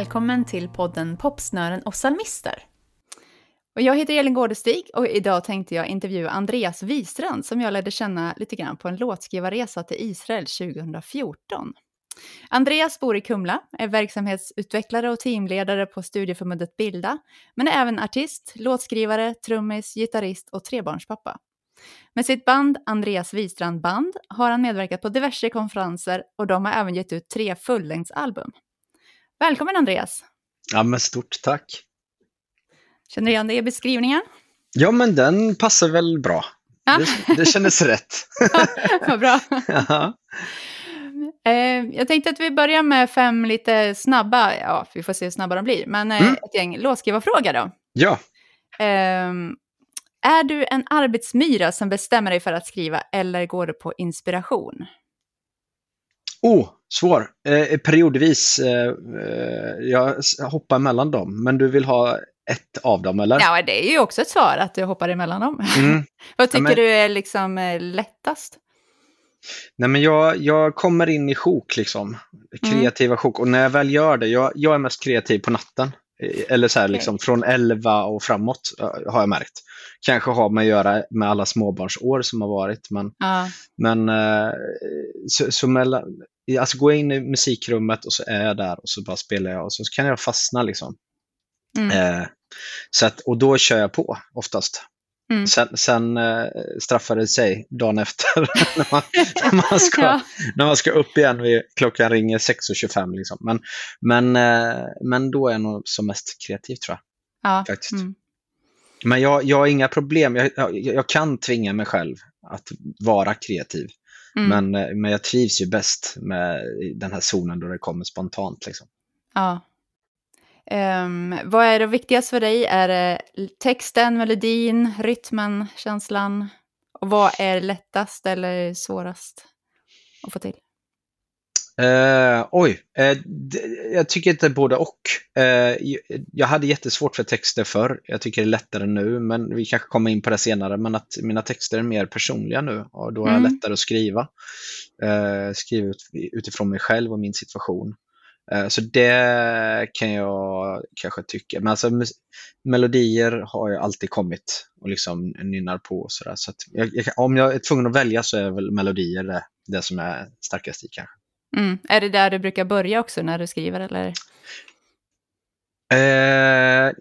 Välkommen till podden Popsnören och psalmister. Och jag heter Elin Gårdestig och idag tänkte jag intervjua Andreas Wistrand som jag lärde känna lite grann på en låtskrivarresa till Israel 2014. Andreas bor i Kumla, är verksamhetsutvecklare och teamledare på studieförbundet Bilda, men är även artist, låtskrivare, trummis, gitarrist och trebarnspappa. Med sitt band Andreas Wistrand Band har han medverkat på diverse konferenser och de har även gett ut tre fullängdsalbum. Välkommen Andreas! Ja, men stort tack! Känner du igen dig i beskrivningen? Ja, men den passar väl bra. Ja. Det, det kändes rätt. Vad bra. Ja. Eh, jag tänkte att vi börjar med fem lite snabba, ja, vi får se hur snabba de blir, men eh, mm. ett gäng låtskrivarfrågor då. Ja. Um, är du en arbetsmyra som bestämmer dig för att skriva eller går du på inspiration? Oh, svår. Eh, periodvis. Eh, eh jag hoppar mellan dem. Men du vill ha ett av dem, eller? Ja, det är ju också ett svar att du hoppar emellan dem. Mm. Vad tycker ja, men... du är liksom eh, lättast? Nej, men jag, jag kommer in i sjok, liksom. Kreativa mm. sjok. Och när jag väl gör det, jag, jag är mest kreativ på natten. Eh, eller så här, liksom, från 11 och framåt har jag märkt kanske har med att göra med alla småbarnsår som har varit. Men, ja. men eh, så, så mellan, alltså gå in i musikrummet och så är jag där och så bara spelar jag och så kan jag fastna. liksom. Mm. Eh, så att, och då kör jag på oftast. Mm. Sen, sen äh, straffar det sig dagen efter när, man, när, man ska, ja. när man ska upp igen vid klockan ringer 6.25. Liksom. Men, men, äh, men då är jag nog som mest kreativ tror jag. Ja. Faktiskt. Mm. Men jag, jag har inga problem. Jag, jag, jag, kan tvinga mig själv att vara kreativ. Mm. Men, eh, men jag trivs ju bäst med den här zonen då det kommer spontant. Liksom. Ja. Um, vad är det viktigast för dig? Är det texten, melodin, rytmen, känslan? Och vad är lättast eller svårast att få till? Uh, oj, uh, jag tycker inte både och. Uh, jag hade jättesvårt för texter förr. Jag tycker det är lättare nu, men vi kanske kommer in på det senare. Men att mina texter är mer personliga nu och då är mm. lättare att skriva. skriva ut, utifrån mig själv och min situation. Så det kan jag kanske tycka. Men alltså melodier har jag alltid kommit och liksom nynnar på och sådär. Så, jag, jag, om jag är tvungen att välja så är väl melodier det, det som är starkast i kanske. Mm. Är det där du brukar börja också när du skriver? Eller? Eh,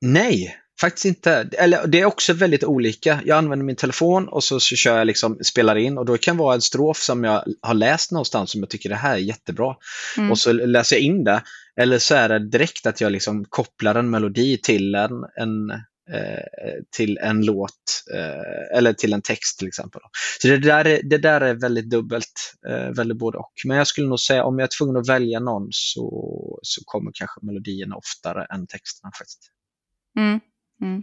nej, faktiskt inte. Eller, det är också väldigt olika. Jag använder min telefon och så, så kör jag liksom, spelar in och då kan det vara en strof som jag har läst någonstans som jag tycker det här är jättebra. Mm. Och så läser jag in det. Eller så är det direkt att jag liksom kopplar en melodi till en, en Eh, till en låt eh, eller till en text till exempel. Så det där är, det där är väldigt dubbelt, eh, väldigt både och. Men jag skulle nog säga om jag är tvungen att välja någon så, så kommer kanske melodierna oftare än texterna faktiskt. Mm. Mm.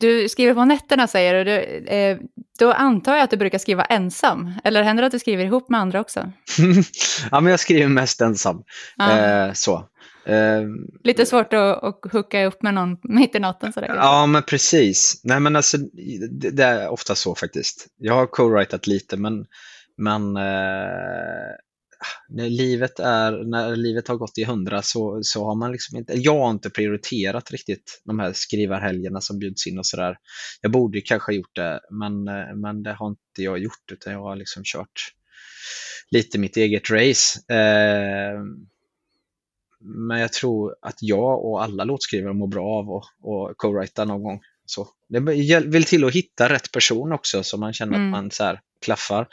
Du skriver på nätterna säger du. Eh, då antar jag att du brukar skriva ensam. Eller händer det att du skriver ihop med andra också? ja, men jag skriver mest ensam. Ah. Eh, så. Eh, Lite svårt att, att hooka upp med någon mitt i natten sådär. Ja, men precis. Nej, men alltså, det, det är ofta så faktiskt. Jag har co-writat lite, men, men eh, när, livet är, när livet har gått i hundra så, så har man liksom inte, jag har inte prioriterat riktigt de här skrivarhelgerna som bjuds in och sådär. Jag borde kanske ha gjort det, men, eh, men det har inte jag gjort, utan jag har liksom kört lite mitt eget race. Eh, men jag tror att jag och alla låtskrivare mår bra av att co-writa någon gång. Så det vill till att hitta rätt person också så man känner mm. att man så här, klaffar.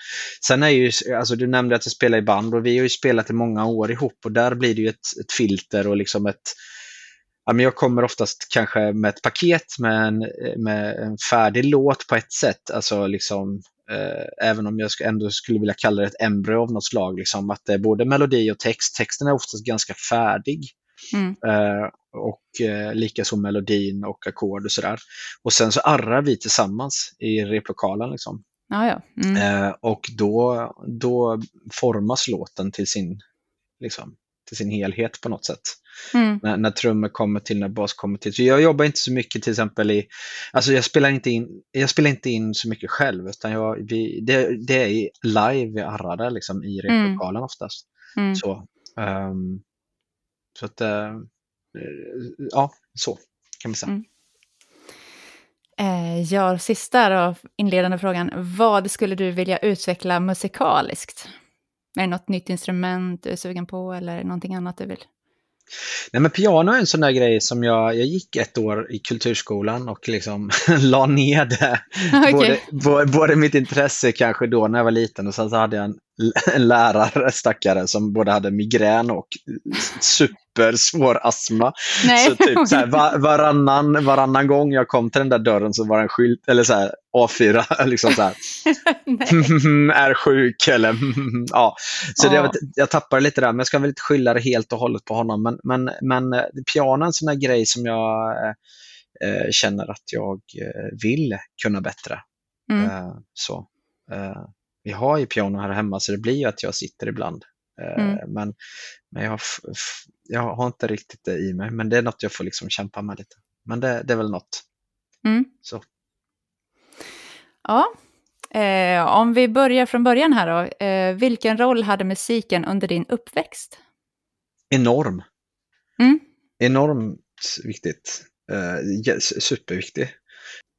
Sen är ju, alltså du nämnde att du spelar i band och vi har ju spelat i många år ihop och där blir det ju ett, ett filter och liksom ett ja, men jag kommer oftast kanske med ett paket med en, med en färdig låt på ett sätt. Alltså liksom Eh, även om jag ändå skulle vilja kalla det ett embryo av något slag. Liksom, att det är både melodi och text. Texten är oftast ganska färdig. Mm. Eh, och eh, likaså melodin och ackord och sådär. Och sen så arrar vi tillsammans i replokalen. Liksom. Ah, ja. mm. eh, och då, då formas låten till sin, liksom, till sin helhet på något sätt. Mm. När, när trummor kommer till, när bas kommer till. Så jag jobbar inte så mycket till exempel i, alltså jag spelar inte in, jag spelar inte in så mycket själv utan jag, vi, det, det är live vi arrar liksom i replokalen mm. oftast. Mm. Så, um, så att, eh, eh, ja, så kan man säga. Mm. Eh, ja, sista då, inledande frågan. Vad skulle du vilja utveckla musikaliskt? Är det något nytt instrument du är sugen på eller någonting annat du vill? Nej, men piano är en sån där grej som jag, jag gick ett år i kulturskolan och liksom la ner det. okay. både, både, mitt intresse kanske då när jag var liten och sen så hade jag en, en lärare, stackare, som både hade migrän och supersvår astma. Nej, så typ så här, var, varannan, varannan gång jag kom till den där dörren så var det en skylt, eller så här, A4, liksom så här. är sjuk eller ja. Så oh. jag, jag tappade lite där, men jag ska väl inte skylla det helt och hållet på honom. Men, men, men eh, piano är en sån där grej som jag eh, känner att jag eh, vill kunna bättre. Mm. Eh, så. Eh, vi har ju piano här hemma så det blir ju att jag sitter ibland. Eh, mm. Men, men jag, jag har inte riktigt det i mig, men det är något jag får liksom kämpa med lite. Men det, det är väl något. Mm. Så. Ja, eh, om vi börjar från början här då. Eh, vilken roll hade musiken under din uppväxt? Enorm. Mm. Enormt viktigt. Eh, superviktig.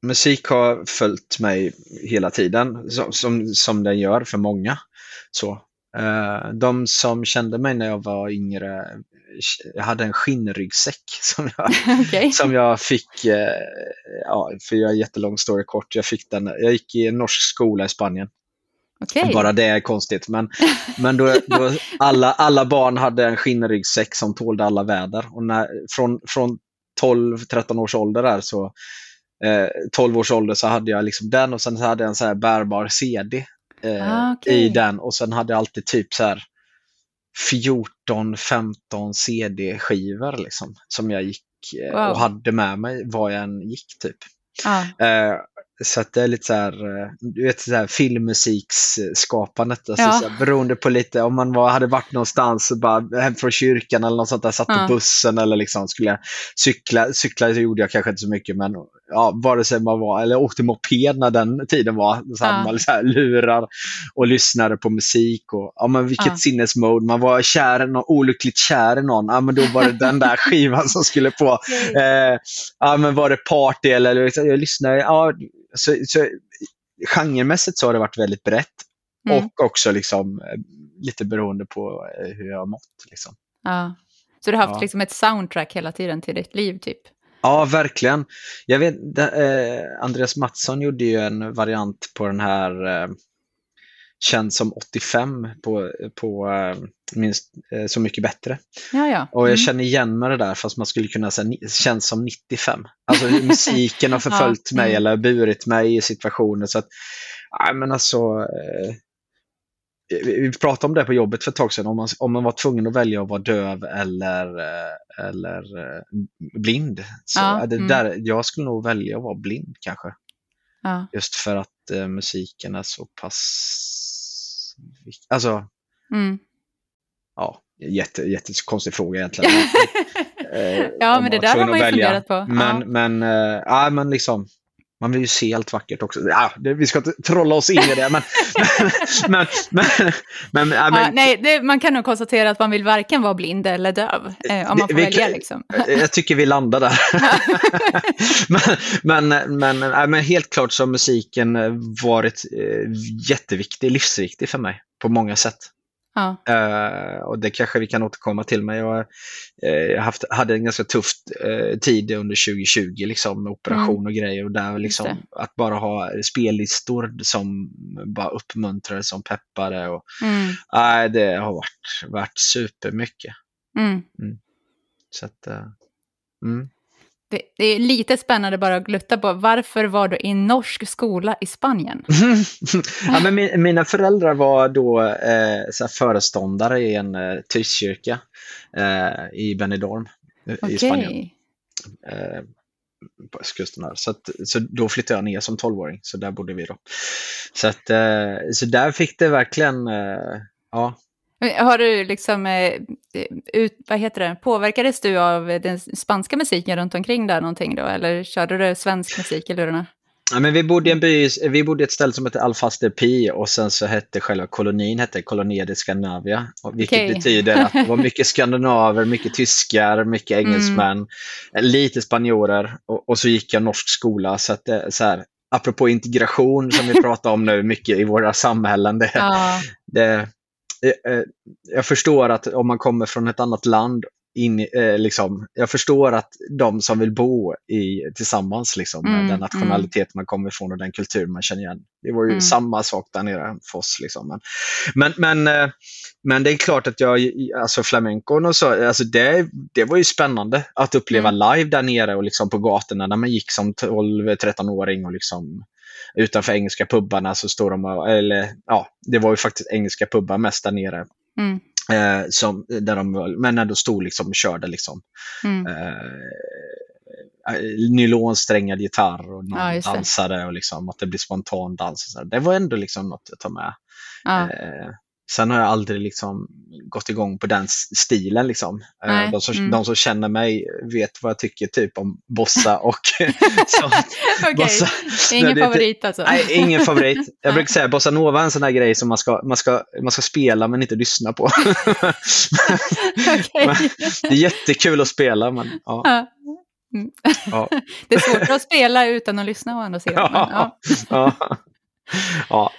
Musik har följt mig hela tiden, som, som, som den gör för många. Så, de som kände mig när jag var yngre, jag hade en skinnryggsäck som jag, okay. som jag fick, eh, ja, för jag är jättelång story kort, jag fick den, jag gick i en norsk skola i Spanien. Okay. Bara det är konstigt. Men, men då, då, alla, alla barn hade en skinnryggsäck som tålde alla väder. Och när, från, från 12-13 års ålder där så eh, 12 års ålder så hade jag liksom den och sen hade jag en så här bärbar CD eh, ah, okay. i den och sen hade jag alltid typ så här 14-15 CD-skivor liksom, som jag gick eh, wow. och hade med mig var jag än gick. typ. Ah. Eh, så att det är lite så här, eh, du vet så här filmmusiksskapandet. Alltså ja. så här, beroende på lite om man var, hade varit någonstans bara hem från kyrkan eller något sånt där, satt på ja. bussen eller liksom skulle cykla. Cykla så gjorde jag kanske inte så mycket men ja, vare sig man var, eller åkte moped när den tiden var, så hade man så här, lurar och lyssnade på musik och ja men vilket ja. sinnesmode, man var kär, någon, olyckligt kär i någon, ja men då var det den där skivan som skulle på. Eh, ja men var det party eller jag lyssnade, ja så, så genremässigt så har det varit väldigt brett mm. och också liksom eh, lite beroende på eh, hur jag har mått. Liksom. Ja. Så du har haft ja. liksom ett soundtrack hela tiden till ditt liv typ? Ja, verkligen. Jag vet, eh, Andreas Mattsson gjorde ju en variant på den här eh, känd som 85 på, på uh, minst uh, Så mycket bättre. Ja, ja. Mm. Och jag känner igen mig det där fast man skulle kunna säga känns som 95. Alltså musiken har förföljt ja. mig mm. eller burit mig i situationer så att, nej men alltså uh, vi pratade om det på jobbet för ett tag sedan, om man, om man var tvungen att välja att vara döv eller, eller blind. Så ja, det mm. där, jag skulle nog välja att vara blind kanske. Ja. Just för att eh, musiken är så pass Alltså, mm. ja, jätte, jättekonstig fråga egentligen. eh, ja, men det där har man ju funderat på. Men, ja. men, äh, ja, men liksom, man vill ju se allt vackert också. Ja, det, vi ska inte trolla oss in i det. Men, men, men, men, ja, men ja, nej, det, man kan nog konstatera att man vill varken vara blind eller döv. Eh, om man får vi, välja. Liksom. jag tycker vi landar där. men, men, men, men, helt klart så har musiken varit eh, jätteviktig, livsviktig för mig på många sätt. Ja. Uh, och det kanske vi kan återkomma till. Men jag uh, haft, hade en ganska tuff uh, tid under 2020 liksom, med operation mm. och grejer. Och där liksom, att bara ha spellistor som bara uppmuntrade, som peppade. Och, mm. det har varit, varit supermycket. Mm. Mm. Så att, mm. Det, det, är lite spännande bara att glutta på. Varför var du i norsk skola i Spanien? ja, men min, mina föräldrar var då eh, föreståndare i en eh, tyskkyrka eh, i Benidorm okay. i Spanien. Eh, på östkusten här. Så, att, så då flyttade jag ner som 12-åring, så där bodde vi då. Så, att, eh, så där fick det verkligen, eh, ja, har du liksom, eh, ut, vad heter det, påverkades du av den spanska musiken runt omkring där någonting då? Eller körde du svensk musik i lurarna? Ja, men vi bodde i en by, vi bodde i ett ställe som hette Alfaster Pi och sen så hette själva kolonin hette Colonia de Scandinavia. Vilket okay. betyder att det var mycket skandinaver, mycket tyskar, mycket mm. engelsmän, mm. lite spanjorer och, och, så gick jag norsk skola. Så att det, så här, apropå integration som vi pratar om nu mycket i våra samhällen. Det, ja. det, eh, jag förstår att om man kommer från ett annat land in, eh, liksom, jag förstår att de som vill bo i, tillsammans liksom, med mm, den nationalitet mm. man kommer ifrån och den kultur man känner igen. Det var ju mm. samma sak där nere för oss. Liksom. Men, men, men, eh, men, det är klart att jag, alltså flamencon och så, alltså det, det var ju spännande att uppleva mm. live där nere och liksom på gatorna när man gick som 12-13-åring och liksom utanför engelska pubbarna så står de och, eller ja, det var ju faktiskt engelska pubbar mest där nere. Mm. Eh, som, där de, men ändå stod liksom och körde liksom. Mm. Eh, nylonsträngad gitarr och någon ja, dansade och liksom att det blir spontan dans. Det var ändå liksom något att ta med. Ja. Eh, Sen har jag aldrig liksom gått igång på den stilen. Liksom. Eh, de, som, mm. de som känner mig vet vad jag tycker typ om bossa och sånt. Bossa, ingen det, favorit alltså? Nej, ingen favorit. Jag brukar säga bossa nova är en sån här grej som man ska, man ska, man ska spela men inte lyssna på. okay. det är jättekul att spela men ja. Mm. ja. Det är svårt att spela utan att lyssna å andra sidan. Ja. ja. ja.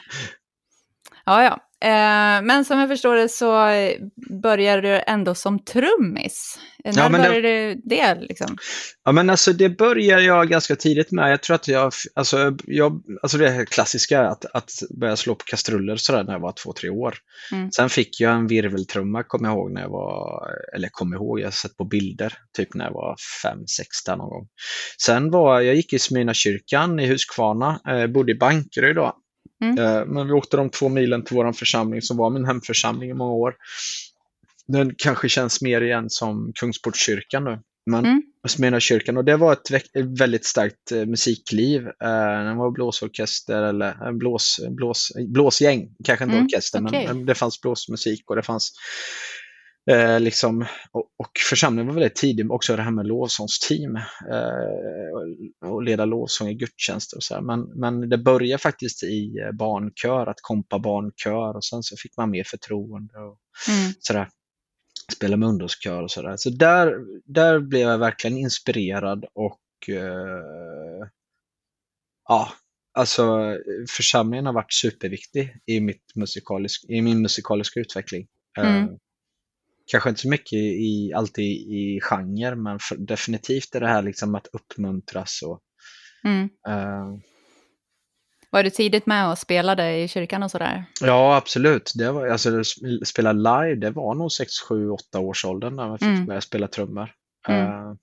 Ja, ja. Eh, men som jag förstår det så började du ändå som trummis. När ja, började det, det liksom? Ja, men alltså det började jag ganska tidigt med. Jag tror att jag, alltså, jag, alltså det här klassiska att, att börja slå på kastruller sådär när jag var två, tre år. Mm. Sen fick jag en virveltrumma, kommer jag ihåg, när jag var, eller kommer ihåg, jag har sett på bilder, typ när jag var fem, sex där någon gång. Sen var jag gick i Smyrna kyrkan i Huskvarna, eh, bodde i Bankeryd då. Mm. Eh, men vi åkte de två milen till vår församling som var min hemförsamling i många år. Den kanske känns mer igen som Kungsportskyrkan nu. Men mm. Smyrnakyrkan och det var ett, ett väldigt starkt eh, musikliv. Eh, det var blåsorkester eller blås, blås, blåsgäng, kanske inte mm, orkester, okay. men det fanns blåsmusik och det fanns Eh, liksom, och, och församlingen var väldigt tidig också det här med lovsångsteam eh, och leda lovsång i gudstjänster och så här. Men, men det började faktiskt i eh, barnkör, att kompa barnkör och sen så fick man mer förtroende och mm. sådär. Spela med ungdomskör och sådär. Så där, där blev jag verkligen inspirerad och eh, ja, alltså församlingen har varit superviktig i, mitt musikalisk, i min musikaliska utveckling. Eh, mm kanske inte så mycket i, alltid i genre, men för, definitivt är det här liksom att uppmuntras. Och, mm. uh, var du tidigt med och spelade i kyrkan och sådär? Ja, absolut. Det var, alltså, spela live, det var nog 6, 7, 8 års åldern när jag fick mm. börja spela trummor. Mm. Uh,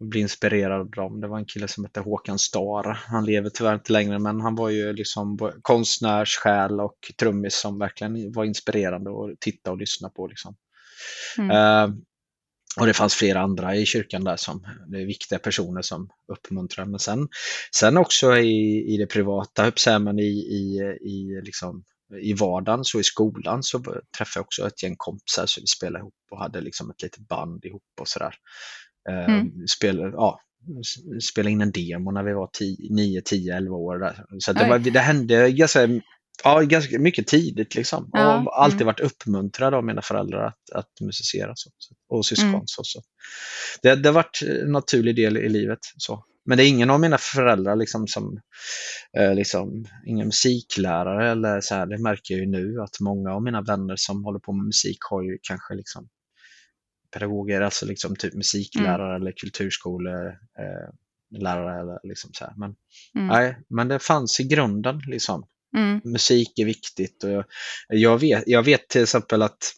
bli inspirerad av dem. Det var en kille som hette Håkan Star. Han lever tyvärr inte längre, men han var ju liksom konstnärssjäl och trummis som verkligen var inspirerande att titta och lyssna på. Liksom. Mm. Uh, och det fanns flera andra i kyrkan där som det är viktiga personer som uppmuntrar. Men sen, sen också i, i det privata, men i, i, i, liksom, i vardagen, så i skolan så träffade jag också ett gäng kompisar så vi spelade ihop och hade liksom ett litet band ihop och sådär. Uh, mm. spelade, ja, spela in en demo när vi var 9, 10, 11 år. Där. Så det, var, det hände ganska Ja, ganska mycket tidigt liksom. Ja, och alltid mm. varit uppmuntrad av mina föräldrar att, att musicera så, och syskon. Mm. Så, så. Det, det har varit en naturlig del i livet. Så. Men det är ingen av mina föräldrar liksom som, eh, liksom, ingen musiklärare eller så här, det märker jag ju nu att många av mina vänner som håller på med musik har ju kanske liksom pedagoger, alltså liksom typ musiklärare mm. eller kulturskolelärare eh, eller liksom så här. Men, mm. nej, men det fanns i grunden liksom. Mm. Musik är viktigt. Och jag, jag, vet, jag vet till exempel att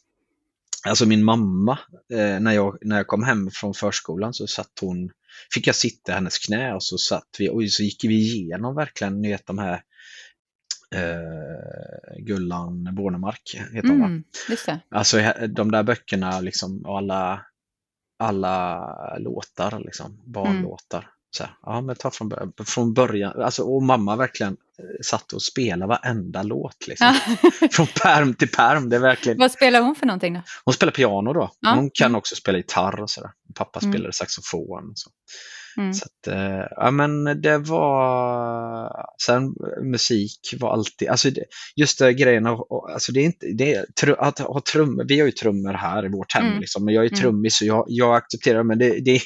alltså min mamma, eh, när, jag, när jag kom hem från förskolan så satt hon, fick jag sitta i hennes knä och så satt vi och så gick vi igenom verkligen ni vet, de här eh, Gullan Bornemark heter hon mm, va? Alltså de där böckerna liksom, och alla, alla låtar, liksom, barnlåtar. Mm. Så här, ja, men ta från, från början. Alltså, och mamma verkligen satt och spelade varenda låt. Liksom. Från perm till perm. Det är verkligen... Vad spelar hon för någonting då? Hon spelar piano då. Ja. Hon kan också spela gitarr och sådär. Pappa Mm. spelade saxofon. Och så. Mm. Så att, eh, ja men det var, sen musik var alltid, alltså just det grejen, av- alltså det är inte, det är, tru- att ha trummor, vi har ju trummor här i vårt hem Mm. liksom, men jag är Mm. trummis så jag, jag accepterar men det, det,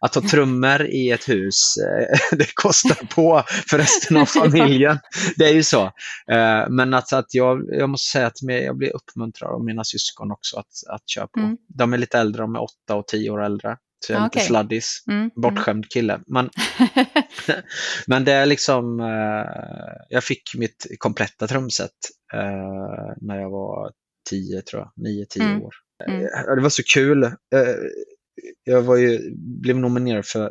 att ha trummor i ett hus, eh, det kostar på för resten av familjen. Det är ju så. Eh, Men att, att jag, jag måste säga att jag blir uppmuntrad av mina syskon också att, att köra på. Mm. De är lite äldre, de är åtta och tio år äldre. Så jag är Okej. lite sladdis Mm. bortskämd kille. Men, men det är liksom, eh, jag fick mitt kompletta trumset eh, när jag var 10 tror jag, 9-10 Mm. år. Mm. Eh, det var så kul. Eh, jag var ju, blev nominerad för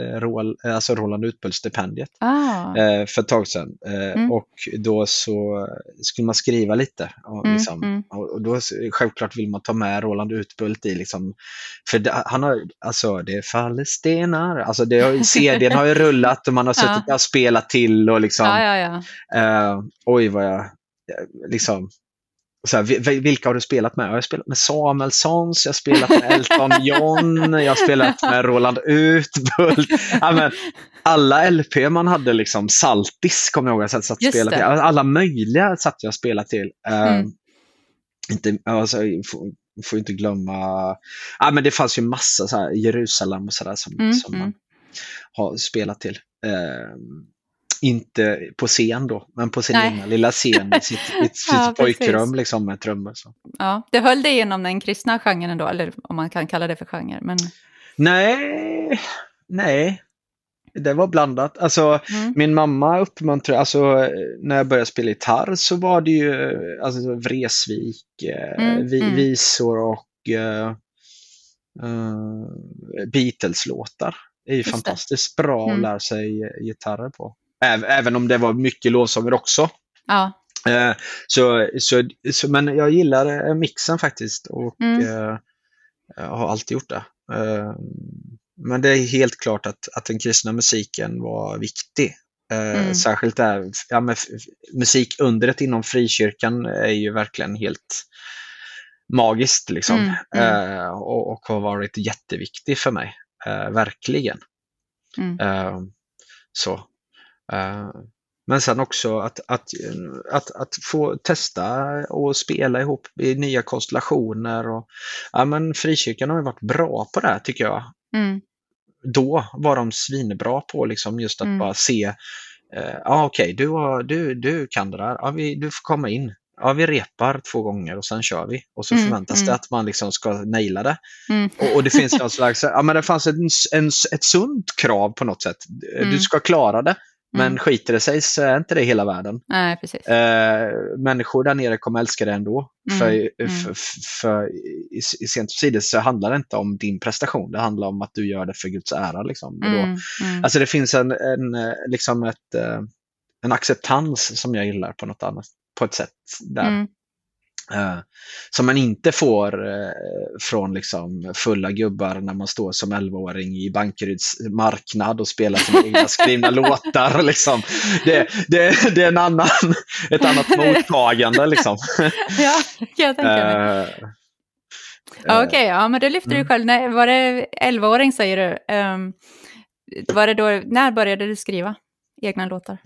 eh, Roald, alltså Roland Utbult-stipendiet ah. eh, för ett tag sedan. Eh, Mm. Och då så skulle man skriva lite. Och, Mm, liksom, mm. och och då självklart vill man ta med Roland Utbult i liksom, för det, han har, alltså det faller stenar, alltså det CDn har ju rullat och man har suttit och spelat till och liksom, Ja, ja, ja. eh, oj vad jag, eh, liksom, så här, vi- vi- vilka har du spelat med? Jag har spelat med Samuelssons, jag har spelat med Elton John, jag har spelat med Roland Utbult. Ja, alla LP man hade, liksom Saltis kommer jag ihåg, jag satt det. till. Alla möjliga satt jag och spelade till. Eh, Mm. inte, alltså, får, får inte glömma, ja, men det fanns ju massa så här, Jerusalem och sådär som, Mm, som mm. man har spelat till. Eh, inte på scen då, men på sin egna lilla scen i sitt, i sitt Ja, pojkrum liksom, med trummor. Så. ja. Det höll det inom den kristna genren ändå, eller om man kan kalla det för genre. Men, Nej, nej. Det var blandat. Alltså, mm. min mamma uppmuntrade, alltså när jag började spela gitarr så var det ju alltså, Vresvik, eh, Mm, vi, mm. visor och eh, eh, Beatles-låtar. Det är ju Just det. fantastiskt bra Mm. att lära sig gitarrer på. Äv- Även om det var mycket lovsånger också. Ja. Eh, så, så, så, men jag gillar eh, mixen faktiskt och Mm. eh, har alltid gjort det. Men det är helt klart att, att den kristna musiken var viktig. Mm. Särskilt där, ja, f- musikundret inom frikyrkan är ju verkligen helt magiskt liksom. Mm, mm. Eh, och, och har varit jätteviktig för mig. Eh, verkligen. Mm. Eh, så. Eh, men sen också att, att, att, att få testa och spela ihop i nya konstellationer. Och, ja, men frikyrkan har ju varit bra på det här tycker jag. Mm. Då var de svinbra på liksom just att Mm. bara se, eh, ja okej, du, har- du, du kan det där, ja, vi, du får komma in. Ja, vi repar två gånger och sen kör vi. Och så Mm, förväntas mm. det att man liksom ska naila det. Mm. Och, och det finns någon slags, ja men det fanns en, en, ett sunt krav på något sätt. Du Mm. ska klara det, men Mm. skiter det sig så är inte det hela världen. Nej, precis. Eh, människor där nere kommer älska det ändå. Mm, För, mm. för, för i, i sent omsider så handlar det inte om din prestation, det handlar om att du gör det för Guds ära. Liksom. Och då, Mm. Mm. Alltså det finns en, en, eh, liksom ett, eh, en acceptans som jag gillar på något annat, på ett sätt där. Eh, som man inte får eh, från liksom fulla gubbar när man står som 11-åring i Bankeryds marknad och spelar sina egna skrivna låtar. Liksom. Det, det, det är en annan, ett annat mottagande. Liksom. Ja, kan jag tänka mig. Ja, Okej, ja, men då lyfter du mm. själv. Nej, var det 11-åring säger du? Ehm, var det då, när började du skriva egna låtar?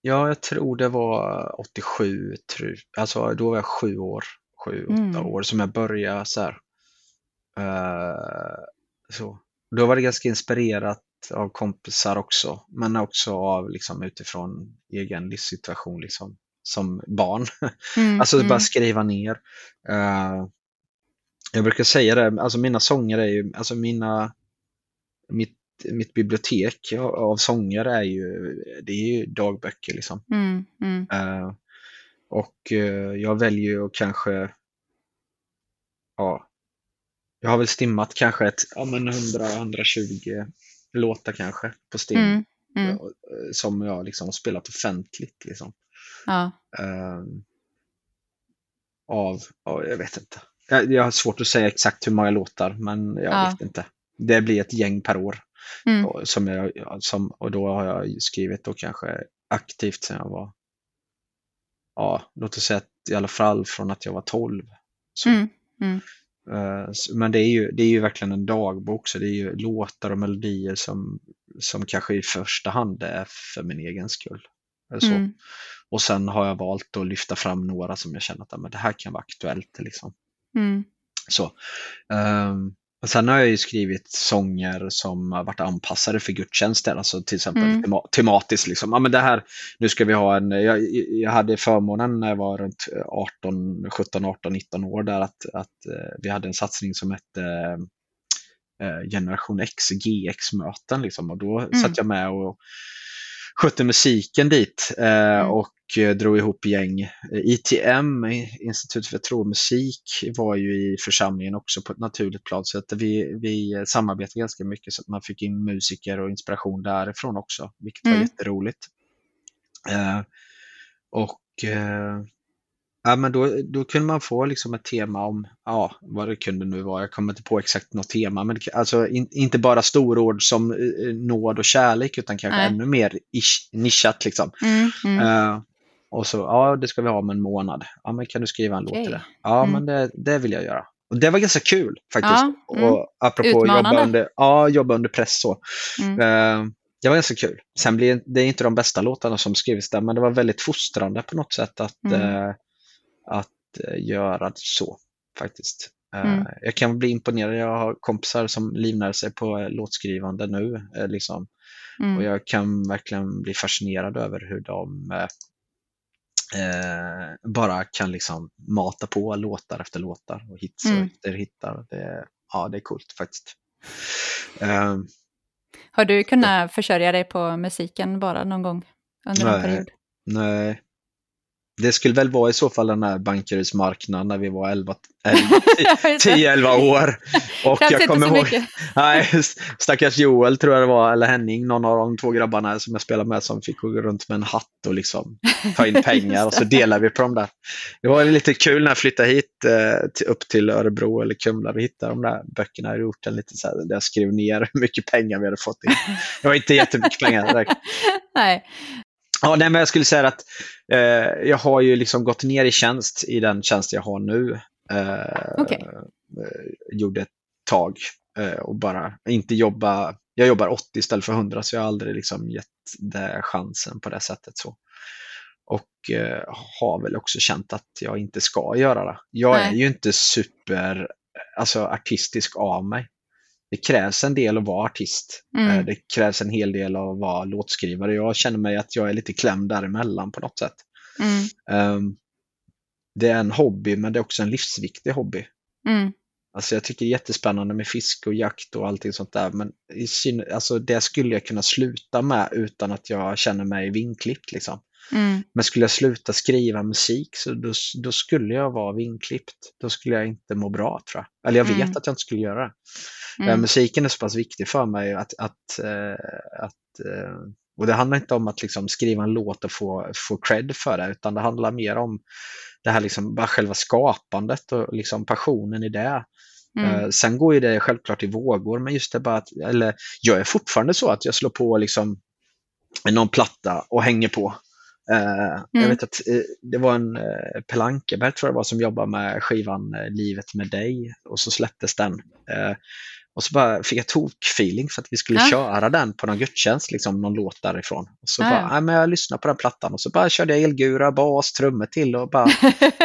Ja, jag tror det var 87, tror, alltså då var jag sju år, sju, åtta Mm. år som jag började så här. Eh, så. Då var det ganska inspirerat av kompisar också, men också av liksom utifrån egen livssituation liksom, som barn. Mm, Alltså mm, bara skriva ner. Eh, jag brukar säga det, alltså mina sånger är ju, alltså mina, mitt, mitt bibliotek av sånger är ju, det är ju dagböcker liksom. mm, mm, Eh, och eh, jag väljer att kanske, ja, jag har väl stimmat kanske ett, ja men 100-120 låtar kanske på stim. mm, eh, Som jag liksom har spelat offentligt liksom. Ja, av, ja, jag vet inte. Jag, jag har svårt att säga exakt hur många låtar, men jag Ja. vet inte. Det blir ett gäng per år. Mm. Och, som jag, som, och då har jag skrivit då kanske aktivt sedan jag var, ja, låt oss säga att i alla fall från att jag var 12. Så. Mm. Mm. Eh, Men det är, ju, det är ju verkligen en dagbok, så det är ju låtar och melodier som, som kanske i första hand är för min egen skull. Så. Mm. Och sen har jag valt att lyfta fram några som jag känner att men det här kan vara aktuellt. Liksom. Mm. Så. Ehm, och sen har jag ju skrivit sånger som har varit anpassade för gudstjänster, alltså till exempel Mm. tema tematiskt. Liksom. Ja, men det här, nu ska vi ha en, jag, jag hade förmånen när jag var runt 18, 17, 18, 19 år där att, att eh, vi hade en satsning som hette eh, Generation X, GX-möten. Liksom. Och då Mm. satt jag med och skötte musiken dit eh, Mm. och eh, drog ihop gäng. Eh, ITM, Institutet för tro och musik, var ju i församlingen också på ett naturligt plan så att vi, vi samarbetade ganska mycket så att man fick in musiker och inspiration därifrån också, vilket var Mm. jätteroligt. Eh, och eh, Ja, men då, då kunde man få liksom ett tema om ja, vad det kunde nu vara. Jag kommer inte på exakt något tema, men det, alltså in, inte bara storord som eh, nåd och kärlek utan kanske Nej. ännu mer ish, nischat. Liksom. Mm. Mm. Eh, och så, ja, det ska vi ha om en månad. Ja, men kan du skriva en låt till det? Ja, Mm. men det, det vill jag göra. Och det var ganska kul faktiskt. Ja, mm. Och apropå jobba Utmanande. under, ja, jobba under press så. Eh, det var ganska kul. Sen blir det är inte de bästa låtarna som skrivs där, men det var väldigt fostrande på något sätt att, Mm. eh, att eh, göra så faktiskt. Eh, Mm. Jag kan bli imponerad. Jag har kompisar som livnär sig på eh, låtskrivande nu. Liksom. Och Mm. jag kan verkligen bli fascinerad över hur de eh, bara kan liksom mata på låtar efter låtar och hits och Mm. efter hittar. Det, ja, det är coolt faktiskt. Eh, Har du kunnat försörja dig på musiken bara någon gång under Nej. period? Nej. Det skulle väl vara i så fall den här bankerhusmarknaden när vi var 11, 10-11 år. Och jag inte kommer ihåg, mycket. nej, stackars Joel tror jag det var, eller Henning, någon av de två grabbarna som jag spelade med som fick gå runt med en hatt och liksom ta in pengar och så delade vi på dem där. Det var lite kul när jag flyttade hit eh, upp till Örebro eller Kumla och hittade de där böckerna. Jag hade gjort en lite så här, där jag skrev ner hur mycket pengar vi hade fått in. Det var inte jättemycket pengar direkt. Nej. Ja, nej, men jag skulle säga att eh, jag har ju liksom gått ner i tjänst i den tjänst jag har nu. Eh, Okej. eh, gjorde ett tag eh, och bara inte jobba. Jag jobbar 80 istället för 100 så jag har aldrig liksom gett det chansen på det sättet. så. Och eh, har väl också känt att jag inte ska göra det. Jag är Nej. ju inte super alltså, artistisk av mig. Det krävs en del att vara artist. Mm. Eh, Det krävs en hel del att vara låtskrivare. Jag känner mig att jag är lite klämd däremellan på något sätt. Mm. Ehm, det är en hobby, men det är också en livsviktig hobby. Mm. Alltså jag tycker det är jättespännande med fiske och jakt och allting sånt där, men i syn- alltså det skulle jag kunna sluta med utan att jag känner mig vinklippt. Liksom. Mm. Men skulle jag sluta skriva musik så då, då skulle jag vara vinklippt. Då skulle jag inte må bra tror jag. Eller jag vet Mm. att jag inte skulle göra det. Eh, Mm. Musiken är så pass viktig för mig att, att, eh, att eh, och det handlar inte om att liksom skriva en låt och få, få cred för det, utan det handlar mer om det här liksom, bara själva skapandet och liksom passionen i det. Mm. Eh, sen går ju det självklart i vågor, men just det bara att, eller jag är fortfarande så att jag slår på liksom någon platta och hänger på. Eh, Jag Mm. vet att eh, det var en uh, Pelankeberg tror jag det var som jobbade med skivan eh, Livet med dig och så släpptes den. Eh, och så bara fick jag tok-feeling för att vi skulle Ja. köra den på någon gudstjänst, liksom någon låt därifrån. Och så Ja, bara, nej men jag lyssnade på den plattan och så bara körde jag elgura, bas, trummor till och bara,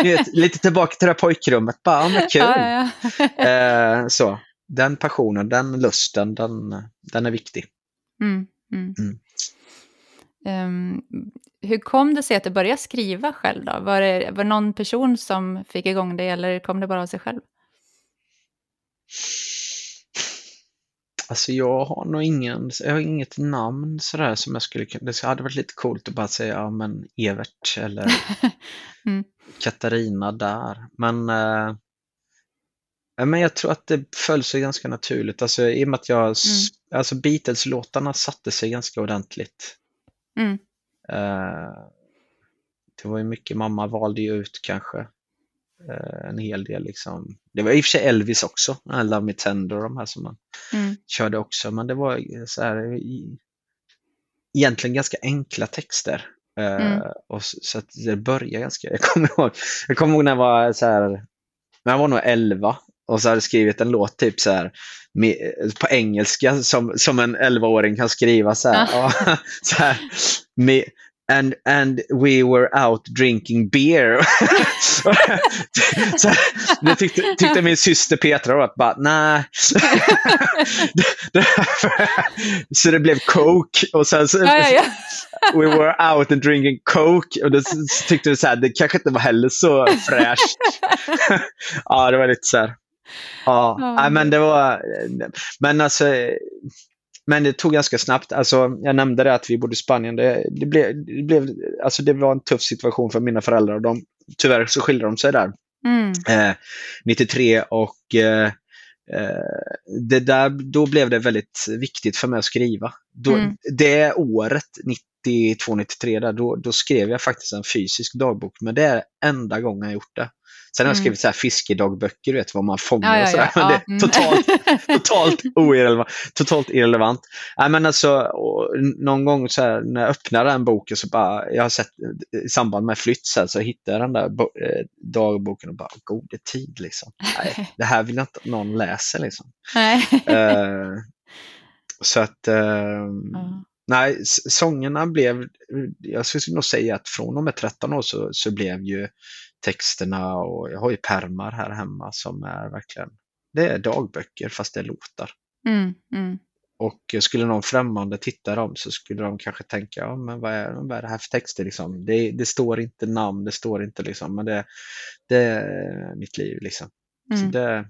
vet, lite tillbaka till det här pojkrummet, bara, ja men kul. Ja, ja. Eh, så, den passionen, den lusten, den, den är viktig. Mm. Mm. Mm. Ehm, hur kom det sig att du började skriva själv då? Var det, var det någon person som fick igång det eller kom det bara av sig själv? Alltså jag har nog ingen, jag har inget namn sådär som jag skulle kunna, det hade varit lite coolt att bara säga, ja men Evert eller Mm. Katarina där. Men, eh, men jag tror att det föll sig ganska naturligt. Alltså i och med att jag, s- alltså Beatles-låtarna satte sig ganska ordentligt. Mm. Eh, det var ju mycket, mamma valde ju ut kanske eh, en hel del. Liksom. Det var i och för sig Elvis också, Love Me Tender och de här som man Mm. körde också, men det var så här, i, egentligen ganska enkla texter. Eh, Mm. och så, så det började ganska, jag kommer ihåg, jag kommer ihåg när jag var så här, när jag var nog 11 och så hade skrivit en låt typ så här med, på engelska som, som en 11-åring kan skriva så här. Ja, så här med, and, and we were out drinking beer. så det tyckte, tyckte min syster Petra att bara, nej. Så det blev coke och sen så, Ja, ja, we were out and drinking coke och då tyckte vi så här, det kanske inte var heller så fräscht. ja, det var lite så här. Ja, Ja. men det var, men alltså, men det tog ganska snabbt. Alltså, jag nämnde det att vi bodde i Spanien. Det, det, blev, det, blev, alltså, det var en tuff situation för mina föräldrar. och De, tyvärr så skilde de sig där Mm. eh, 93 och eh, eh, det där, då blev det väldigt viktigt för mig att skriva. Då, Mm. Det året, 92-93, där, då, då skrev jag faktiskt en fysisk dagbok, men det är enda gången jag gjort det. Sen har jag Mm. skrivit så här fiskedagböcker, du vet vad man fångar Ja, ja, och sådär, ja. men det Ja, är mm. totalt, totalt oirrelevant. Totalt irrelevant. Nej, men alltså, någon gång så här, när jag öppnar den boken så bara, jag har sett i samband med flytt så, här, så hittar jag den där eh, dagboken och bara, gode tid liksom. Nej, det här vill jag inte att någon läser liksom. Eh, så att, eh, Ja. nej, sångerna blev, jag skulle nog säga att från och med 13 år så, så blev ju texterna och jag har ju permar här hemma som är verkligen, det är dagböcker fast det är låtar. Mm. Mm. Och skulle någon främmande titta dem så skulle de kanske tänka, ja men vad är, vad är det här för texter liksom? Det, det står inte namn, det står inte liksom, men det, det är mitt liv liksom. Så Mm. det,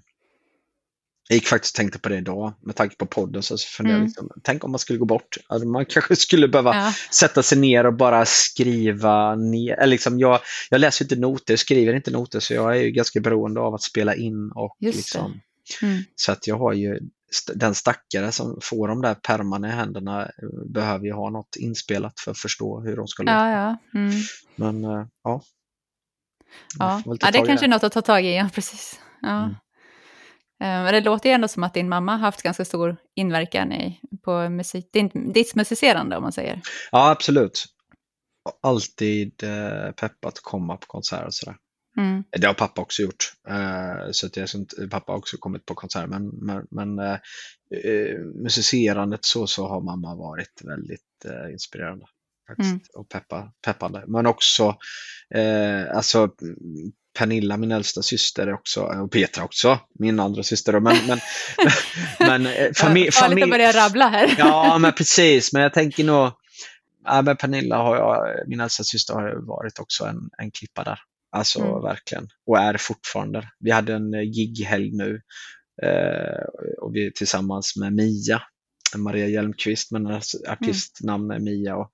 jag gick faktiskt och tänkte på det idag med tanke på podden. Så funderade jag Mm. liksom, tänk om man skulle gå bort. Alltså man kanske skulle behöva Ja. sätta sig ner och bara skriva ner. Eller liksom jag, jag läser inte noter, skriver inte noter, så jag är ju ganska beroende av att spela in. och Just liksom, Mm. Så att jag har ju den stackare som får de där pärmarna i händerna eh, behöver ju ha något inspelat för att förstå hur de ska låta. Ja, ja. Mm. Men eh, ja. Ja. ja, det kanske är något att ta tag i, ja precis. Ja. Mm. Eh, Men det låter ju ändå som att din mamma har haft ganska stor inverkan i, på musik, din, ditt musicerande om man säger. Ja, absolut. Alltid eh, peppat komma på konserter och sådär. Mm. Det har pappa också gjort. Eh, så att jag, pappa har också kommit på konserter. Men, men, men eh, eh, musicerandet så, så har mamma varit väldigt eh, inspirerande. Faktiskt, Mm. Och peppa, peppande. Men också, alltså Pernilla, min äldsta syster, också, och Petra också, min andra syster. Men, men, men eh, familj, Farligt att börja rabbla här. Ja, men precis. Men jag tänker nog, ja, men Pernilla, har jag, min äldsta syster, har varit också en, en klippa där. Alltså Mm. verkligen. Och är fortfarande. Vi hade en eh, gighelg nu eh, och vi tillsammans med Mia, Maria Hjelmqvist, men hennes artistnamn är Mia. Och,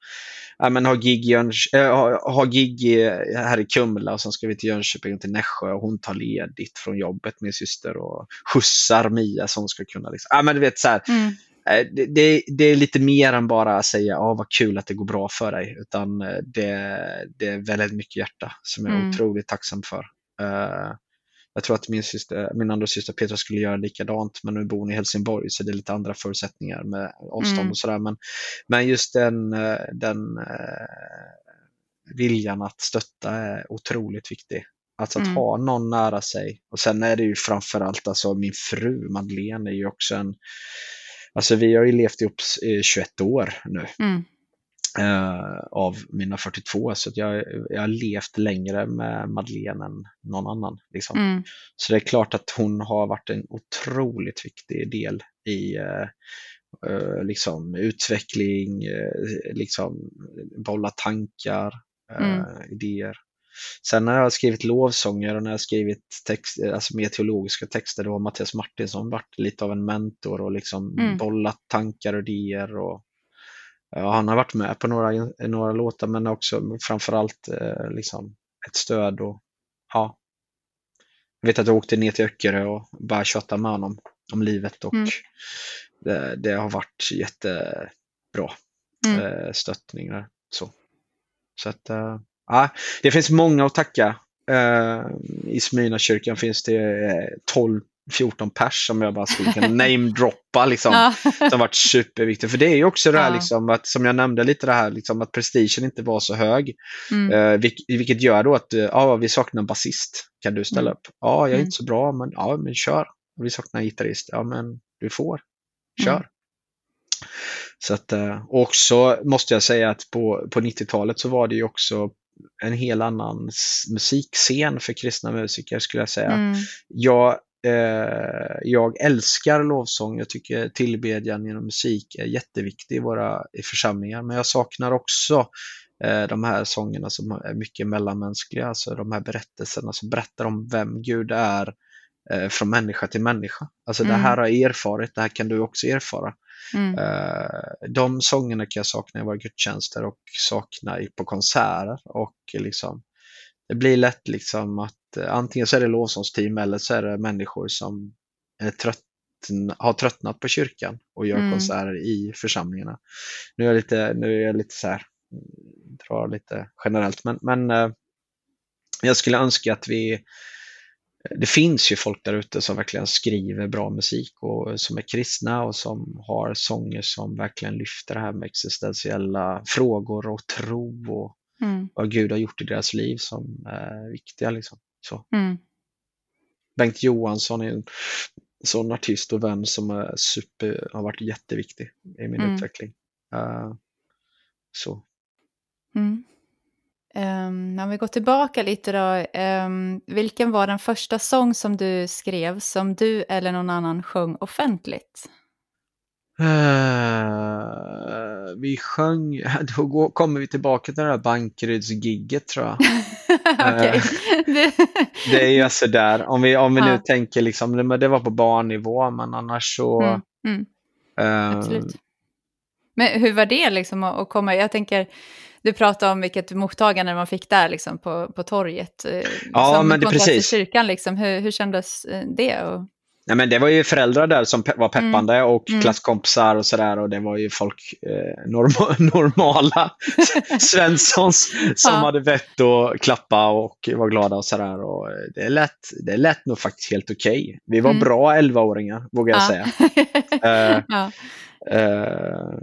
ja, men har, gig Jöns- äh, har, har gig här i Kumla och sen ska vi till Jönköping och till Nässjö och hon tar ledigt från jobbet, min syster, och skjutsar Mia som ska kunna... Liksom, ja, men du vet så här, Mm. Eh, det, det, det är lite mer än bara att säga ah, vad kul att det går bra för dig. Utan eh, det, det är väldigt mycket hjärta som jag är Mm. otroligt tacksam för. Eh, jag tror att min, syster, min andra syster Petra skulle göra likadant men nu bor hon i Helsingborg så det är lite andra förutsättningar med avstånd Mm. och sådär. Men, men just den, eh, den eh, viljan att stötta är otroligt viktig. Alltså att Mm. ha någon nära sig. Och sen är det ju framförallt alltså min fru Madeleine är ju också en Alltså vi har ju levt ihop i 21 år nu Mm. Eh, av mina 42 så att jag, jag har levt längre med Madeleine än någon annan. Liksom. Mm. Så det är klart att hon har varit en otroligt viktig del i eh, eh, liksom utveckling, eh, liksom bolla tankar, eh, Mm. idéer. Sen när jag har skrivit lovsånger och när jag har skrivit text, alltså mer teologiska texter, då har Mattias Martinsson varit lite av en mentor och liksom Mm. bollat tankar och idéer. Och, ja, han har varit med på några, några låtar men också framförallt eh, liksom ett stöd. Och, ja. Jag vet att jag åkte ner till Öckerö och bara tjatade med honom om livet och Mm. det, det har varit jättebra Mm. eh, stöttningar. Så, så att, eh, ja, det finns många att tacka Eh, I Smyrnakyrkan finns det 12 14 pers som jag bara skulle kunna namedroppa liksom. Ja. Som varit superviktigt. För det är ju också det här Ja. liksom att, som jag nämnde lite det här liksom att prestigen inte var så hög. Mm. Eh, vilk- vilket gör då att, eh, ja vi saknar en basist. Kan du ställa Mm. upp? Ja, jag är Mm. inte så bra, men ja, men kör. Vi saknar en gitarrist. Ja, men du får. Kör. Mm. Så att, eh, och också måste jag säga att på, på 90-talet så var det ju också en hel annan musikscen för kristna musiker skulle jag säga. Mm. Jag, jag älskar lovsång. Jag tycker tillbedjan genom musik är jätteviktig i våra i församlingar. Men jag saknar också eh, de här sångerna som är mycket mellanmänskliga. Alltså de här berättelserna som berättar om vem Gud är eh, från människa till människa. Alltså det Mm. här har jag erfarit, det här kan du också erfara. Mm. Eh, de sångerna kan jag sakna i våra gudstjänster och sakna på konserter. Och liksom, det blir lätt liksom att eh, antingen så är det lovsångsteam eller så är det människor som är tröttn- har tröttnat på kyrkan och gör Mm. konserter i församlingarna. Nu är jag lite, nu är jag lite så här, mm, drar lite generellt, men, men eh, jag skulle önska att vi det finns ju folk där ute som verkligen skriver bra musik och som är kristna och som har sånger som verkligen lyfter det här med existentiella frågor och tro och Mm. vad Gud har gjort i deras liv som är viktiga. Liksom. Så. Mm. Bengt Johansson är en sån artist och vän som är super, har varit jätteviktig i min Mm. utveckling. Eh, så. Mm. Ehm, om vi går tillbaka lite då. ehm, vilken var den första sång som du skrev som du eller någon annan sjöng offentligt? Eh, vi sjöng, då går, kommer vi tillbaka till det här Bankeryds-gigget tror jag. Okej. Det- Det är ju alltså där, om vi, om vi nu Ja. tänker liksom, det, det var på barnnivå men annars så... Mm, mm, eh, absolut. Men hur var det liksom att att komma? Jag tänker, du pratade om vilket mottagande man fick där liksom på, på torget. eh, Ja, som men det- precis. kyrkan liksom. Hur, hur kändes eh, det? Och, Nej, men det var ju föräldrar där som pe- var peppande och Mm. klasskompisar och sådär och det var ju folk, eh, norma, normala Svenssons som Ja. hade vett att klappa och var glada och sådär. Och det lät, det lät nog faktiskt helt okej. Vi var Mm. bra 11-åringar, vågar jag säga. Eh, ja. Eh,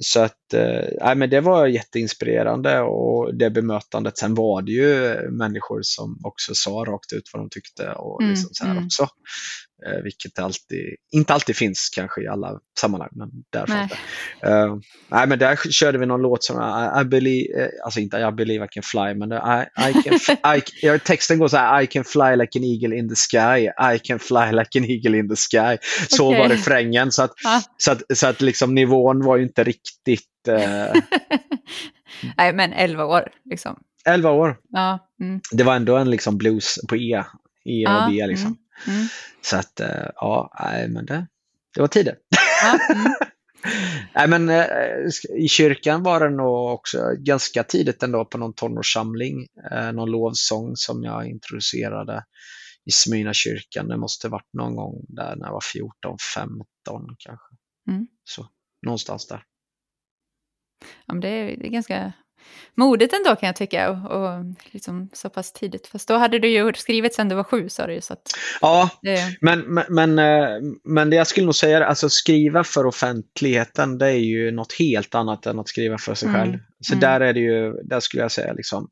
så att, eh, men det var jätteinspirerande och det bemötandet. Sen var det ju människor som också sa rakt ut vad de tyckte och Mm, liksom så här mm. också. Eh, vilket alltid, inte alltid finns kanske i alla sammanhang, men där Nej. Eh, nej, men där körde vi någon låt som I, I believe, eh, alltså inte I believe I can fly, men I, I can, I, texten går så här, I can fly like an eagle in the sky, I can fly like an eagle in the sky. Så Okej. var refrängen. Så att, Ja. så att, så att liksom nivån var ju inte riktigt eh, Nej, men 11 år liksom. 11 år. Ja. Mm. Det var ändå en liksom blues på E. E och B liksom. Mm. Mm. Så att eh, ja, nej, men det, det var tider. Ja. Mm. Nej, men eh, I kyrkan var det nog också ganska tidigt ändå på någon tonårssamling. Eh, någon lovsång som jag introducerade i Smyrna kyrkan. Det måste varit någon gång där när jag var 14, 15 kanske. Mm. Så, någonstans där. Ja, men det, är, det är ganska modigt ändå kan jag tycka. Och, och liksom så pass tidigt. Fast då hade du ju skrivit sen du var sju sa du ju. Så att Ja, det, Men, men, men, eh, men det jag skulle nog säga, alltså skriva för offentligheten, det är ju något helt annat än att skriva för sig Mm, själv. Så mm. där är det ju, där skulle jag säga liksom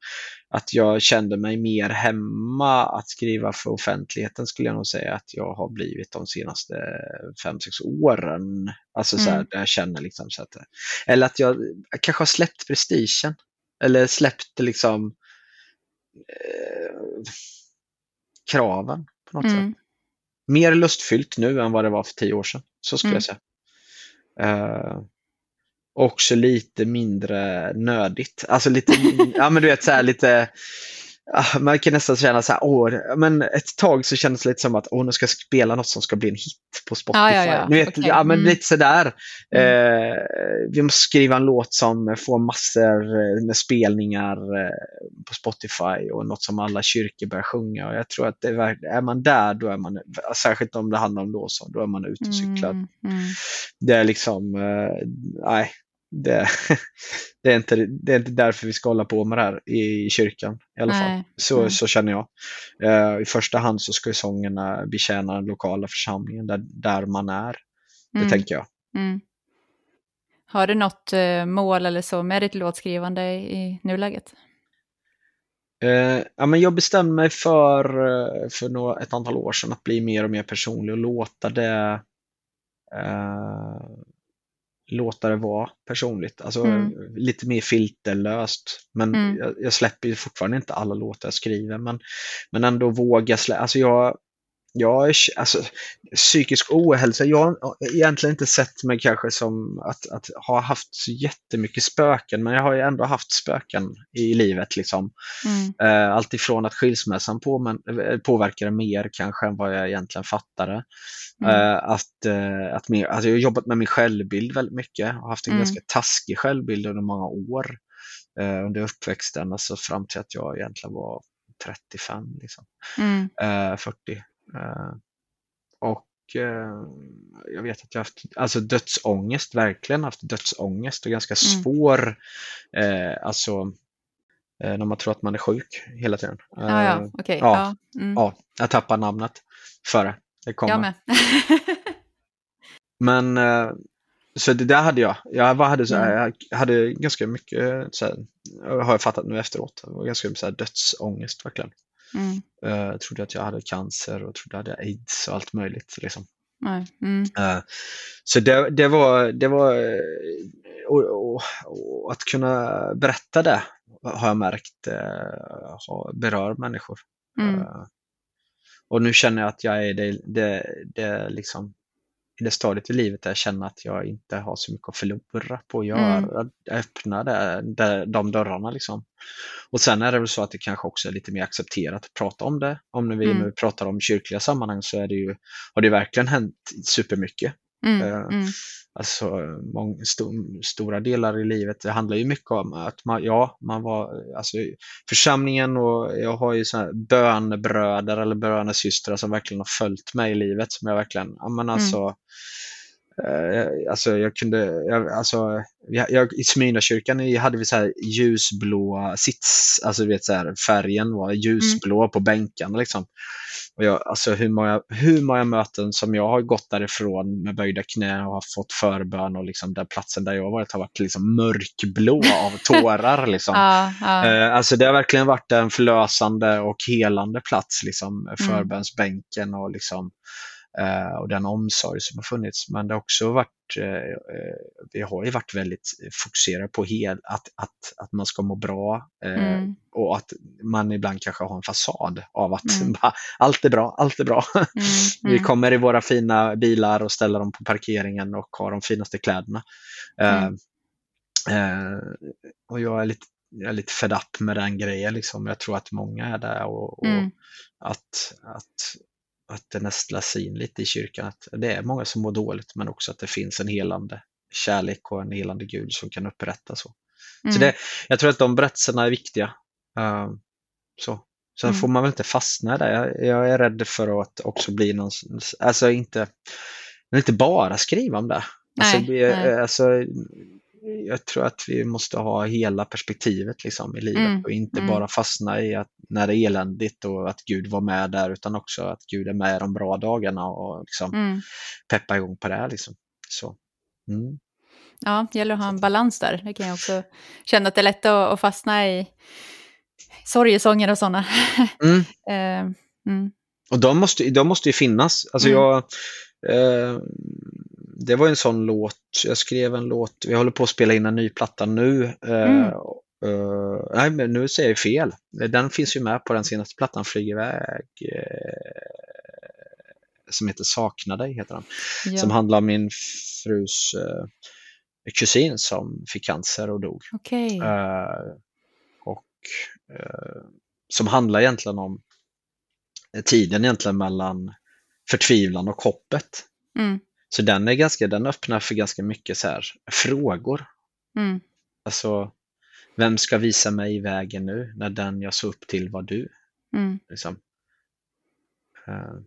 att jag kände mig mer hemma att skriva för offentligheten skulle jag nog säga att jag har blivit de senaste fem sex åren. Alltså så här, Mm. där jag känner liksom så att, eller att jag, kanske har släppt prestigen. Eller släppt liksom eh, kraven på något sätt mm. mer lustfyllt nu än vad det var för tio år sedan. Så skulle Mm. jag säga. Eh, också lite mindre nödigt. Alltså lite, ja men du vet så här lite, ah, man kan nästan känna så här, åh, men ett tag så kändes det lite som att åh, nu ska jag spela något som ska bli en hit på Spotify. Ja, ja, ja. Vet, Okej. ja men Mm. lite sådär. Mm. Eh, vi måste skriva en låt som får massor eh, med spelningar eh, på Spotify och något som alla kyrkor börjar sjunga. Och jag tror att det är, är man där, då är man, särskilt om det handlar om lovsång, då är man ute och cyklar. Mm, mm. Det är liksom, eh, nej, det, det, är inte, det är inte därför vi ska hålla på med det här i kyrkan i alla fall. Så, så känner jag. Uh, I första hand så ska ju sångerna betjäna den lokala församlingen där, där man är. Det mm. tänker jag. Mm. Har du något uh, mål eller så med ditt låtskrivande i nuläget? Uh, ja, men jag bestämde mig för, för några, ett antal år sedan att bli mer och mer personlig och låta det låta det vara personligt. Alltså mm. lite mer filterlöst. Men mm. jag, jag, släpper ju fortfarande inte alla låtar jag skriver. Men, men ändå våga släppa. Alltså jag, jag är, alltså, psykisk ohälsa, jag har egentligen inte sett mig kanske som att, att ha haft så jättemycket spöken, men jag har ju ändå haft spöken i livet. Liksom. Mm. Uh, allt ifrån att skilsmässan på, men, eh, påverkade mer kanske än vad jag egentligen fattade. Mm. Uh, att, uh, att mer, alltså jag har jobbat med min självbild väldigt mycket och haft en mm. ganska taskig självbild under många år under uppväxten, alltså fram till att jag egentligen var 35, liksom. Mm. 40. Eh, och eh, jag vet att jag haft alltså dödsångest, verkligen haft dödsångest och ganska mm. svår, eh, alltså när man tror att man är sjuk hela tiden. Ah, ja, okay. ja, ja. Mm. ja, jag tappar namnet före det kommer. Jag med. Men så det där hade jag. Jag hade, så här, mm. jag hade ganska mycket, så här, har jag fattat nu efteråt, ganska så här, dödsångest verkligen. Mm. Uh, trodde att jag hade cancer och trodde att jag hade aids och allt möjligt. Liksom. Mm. Uh, så det, det, var, det var och, och, och, att kunna berätta det har jag märkt uh, berör människor. Mm. och nu känner jag att jag är det, det, det liksom i det stadiet i livet där jag känner att jag inte har så mycket att förlora på att göra, mm. öppna det, det, de dörrarna. Liksom. Och sen är det väl så att det kanske också är lite mer accepterat att prata om det. Om när vi mm. nu pratar om kyrkliga sammanhang så är det ju, har det verkligen hänt supermycket. Mm. Uh, mm. Alltså många, st stora delar i livet, det handlar ju mycket om att man, ja, man var, alltså församlingen och jag har ju sådana bönebröder eller bönesystrar som verkligen har följt mig i livet som jag verkligen, ja men mm. alltså mm Eh, alltså jag kunde, jag, alltså, jag, i Smyrnakyrkan hade vi så här ljusblåa sits, alltså vet så här, färgen var ljusblå mm. på bänkarna liksom. Och jag, alltså hur många, hur många möten som jag har gått därifrån med böjda knä och har fått förbön och liksom den platsen där jag varit har varit liksom mörkblå av tårar. liksom. ja, ja. Eh, alltså det har verkligen varit en förlösande och helande plats, liksom, mm. förbönsbänken och liksom och den omsorg som har funnits. Men det har också varit, eh, eh, vi har ju varit väldigt fokuserade på hel, att, att, att man ska må bra mm. och att man ibland kanske har en fasad av att mm. allt är bra, allt är bra. Mm. vi mm. kommer i våra fina bilar och ställer dem på parkeringen och har de finaste kläderna. Mm. och jag är lite jag är lite fed up med den grejen. Liksom. Jag tror att många är där och, och mm. att, att att det nästlas in lite i kyrkan. Att det är många som mår dåligt men också att det finns en helande kärlek och en helande Gud som kan upprätta så. Mm. så det, jag tror att de berättelserna är viktiga. Uh, så. Sen mm. får man väl inte fastna där. Jag, jag, är rädd för att också bli någon, alltså inte, inte bara skriva om det. Alltså, nej, alltså, nej. alltså jag tror att vi måste ha hela perspektivet liksom, i livet mm, och inte mm. bara fastna i att när det är eländigt och att Gud var med där utan också att Gud är med de bra dagarna och liksom mm. peppa igång på det här. Liksom. Så, mm. Ja, det gäller att ha en balans där. Det kan jag också känna att det är lätt att, fastna i sorgesånger och sådana. uh, och de måste, de måste ju finnas. Alltså jag, uh, det var en sån låt, jag skrev en låt, vi håller på att spela in en ny platta nu. Eh, mm. Uh, nej, men nu säger jag fel. Den finns ju med på den senaste plattan, Flyg iväg. Uh, som heter Sakna dig, heter den. Ja. Som handlar om min frus uh, kusin som fick cancer och dog. Okay. och som handlar egentligen om tiden egentligen mellan förtvivlan och hoppet. Mm. Så den, är ganska, den öppnar för ganska mycket så här, frågor. Mm. Alltså, vem ska visa mig vägen nu när den jag såg upp till var du? Mm. Liksom. Uh.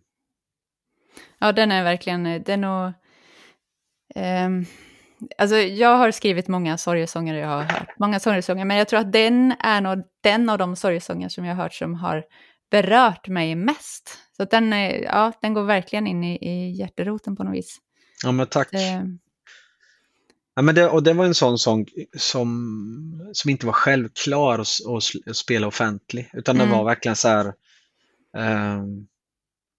Ja, den är verkligen, är nog, um, alltså jag har skrivit många sorgesånger jag har hört, många sorgesånger, men jag tror att den är nog den av de sorgesånger som jag har hört som har berört mig mest. Så den, är, ja, den går verkligen in i, i hjärteroten på något vis. Ja, men tack. Det, Ja, men det, och det var en sån sång som, som inte var självklar att, att spela offentlig, utan det Mm. var verkligen så här. ehm,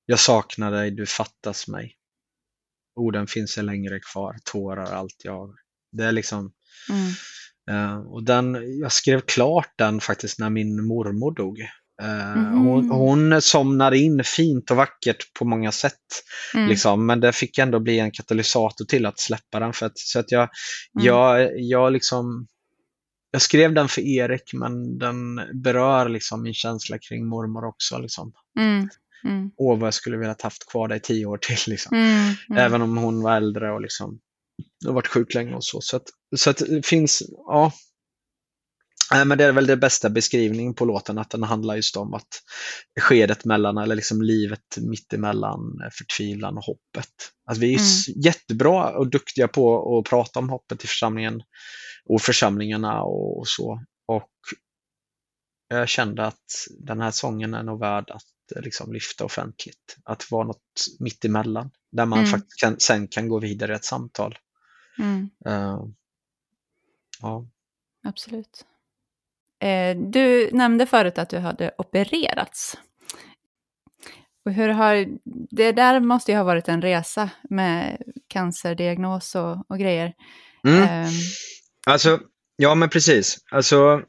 jag saknar dig, du fattas mig. Orden finns ej längre kvar, tårar allt jag har. Det är liksom, mm, eh, och den, jag skrev klart den faktiskt när min mormor dog. Eh, Mhm. hon, hon somnade in fint och vackert på många sätt. mm, Liksom, men det fick ändå bli en katalysator till att släppa den. För att, så att jag, Mm. jag, jag, liksom, jag skrev den för Erik men den berör liksom min känsla kring mormor också. Liksom. mm, mm, Åh, vad jag skulle velat haft kvar dig tio år till. Liksom. mm, mm. Även om hon var äldre och liksom, har varit sjuk länge och så. Så, att, så att det finns, ja. Nej, men det är väl det bästa beskrivningen på låten, att den handlar just om att skedet mellan, eller liksom livet mittemellan förtvivlan och hoppet. Alltså vi är Mm. jättebra och duktiga på att prata om hoppet i församlingen och församlingarna och, och så. Och jag kände att den här sången är nog värd att eh, liksom lyfta offentligt. Att vara något mittemellan, där man Mm. faktiskt kan, sen kan gå vidare i ett samtal. Mm, Eh, ja. absolut. Eh, du nämnde förut att du hade opererats. Och hur har, det där måste ju ha varit en resa med cancerdiagnos och, och grejer. Mm. Ehm, Alltså, ja men precis. Alltså,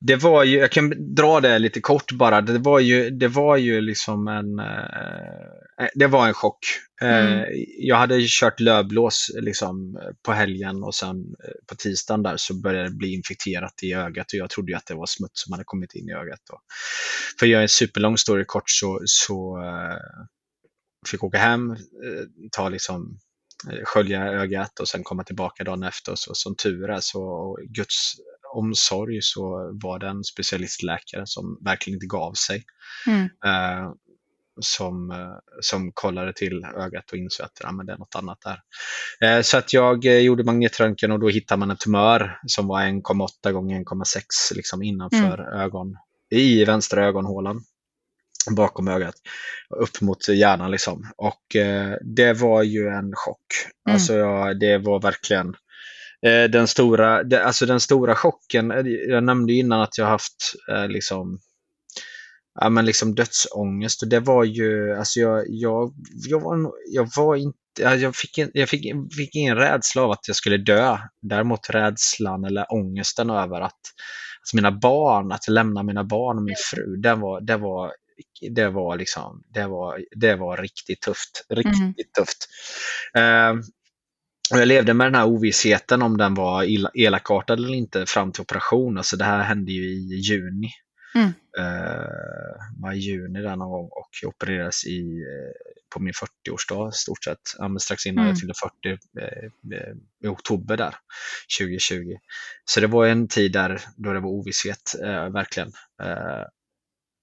det var ju, jag kan dra det lite kort bara. Det var ju, det var ju liksom en, eh, det var en chock. Eh, Mm. Jag hade kört lövblås liksom på helgen och sen eh, på tisdagen där så började det bli infekterat i ögat och jag trodde att det var smuts som hade kommit in i ögat. Då. För att göra en superlång story kort så, så eh, fick åka hem, eh, ta liksom eh, skölja ögat och sen komma tillbaka dagen efter. Och så, som tur är så, Guds omsorg så var det en specialistläkare som verkligen inte gav sig. mm, Eh, som, eh, som kollade till ögat och insåg att ja, men det är något annat där. Eh, så att jag eh, gjorde magnetröntgen och då hittade man en tumör som var 1,8 gånger 1,6 liksom innanför ögon, i vänstra ögonhålan bakom ögat upp mot hjärnan liksom. Och eh, det var ju en chock. Mm. Alltså ja, det var verkligen eh, den stora, det, alltså den stora chocken. Jag nämnde innan att jag haft eh, liksom Ja, men liksom dödsångest och det var ju, alltså jag, jag, jag, var, jag var inte, ja, jag, fick, en, jag fick, fick ingen rädsla av att jag skulle dö. Däremot rädslan eller ångesten över att, alltså mina barn, att lämna mina barn och min fru, det var, det var, det var liksom, det var, det var riktigt tufft. Riktigt Mm. tufft. Eh, och jag levde med den här ovissheten om den var elakartad eller inte fram till operation. Alltså det här hände ju i juni. Eh, var i juni där någon gång och jag opererades i, eh, på min 40-årsdag i stort sett. Ja, strax innan Mm. jag fyllde 40 eh, eh, i oktober där 2020. Så det var en tid där då det var ovisshet eh, verkligen. Eh,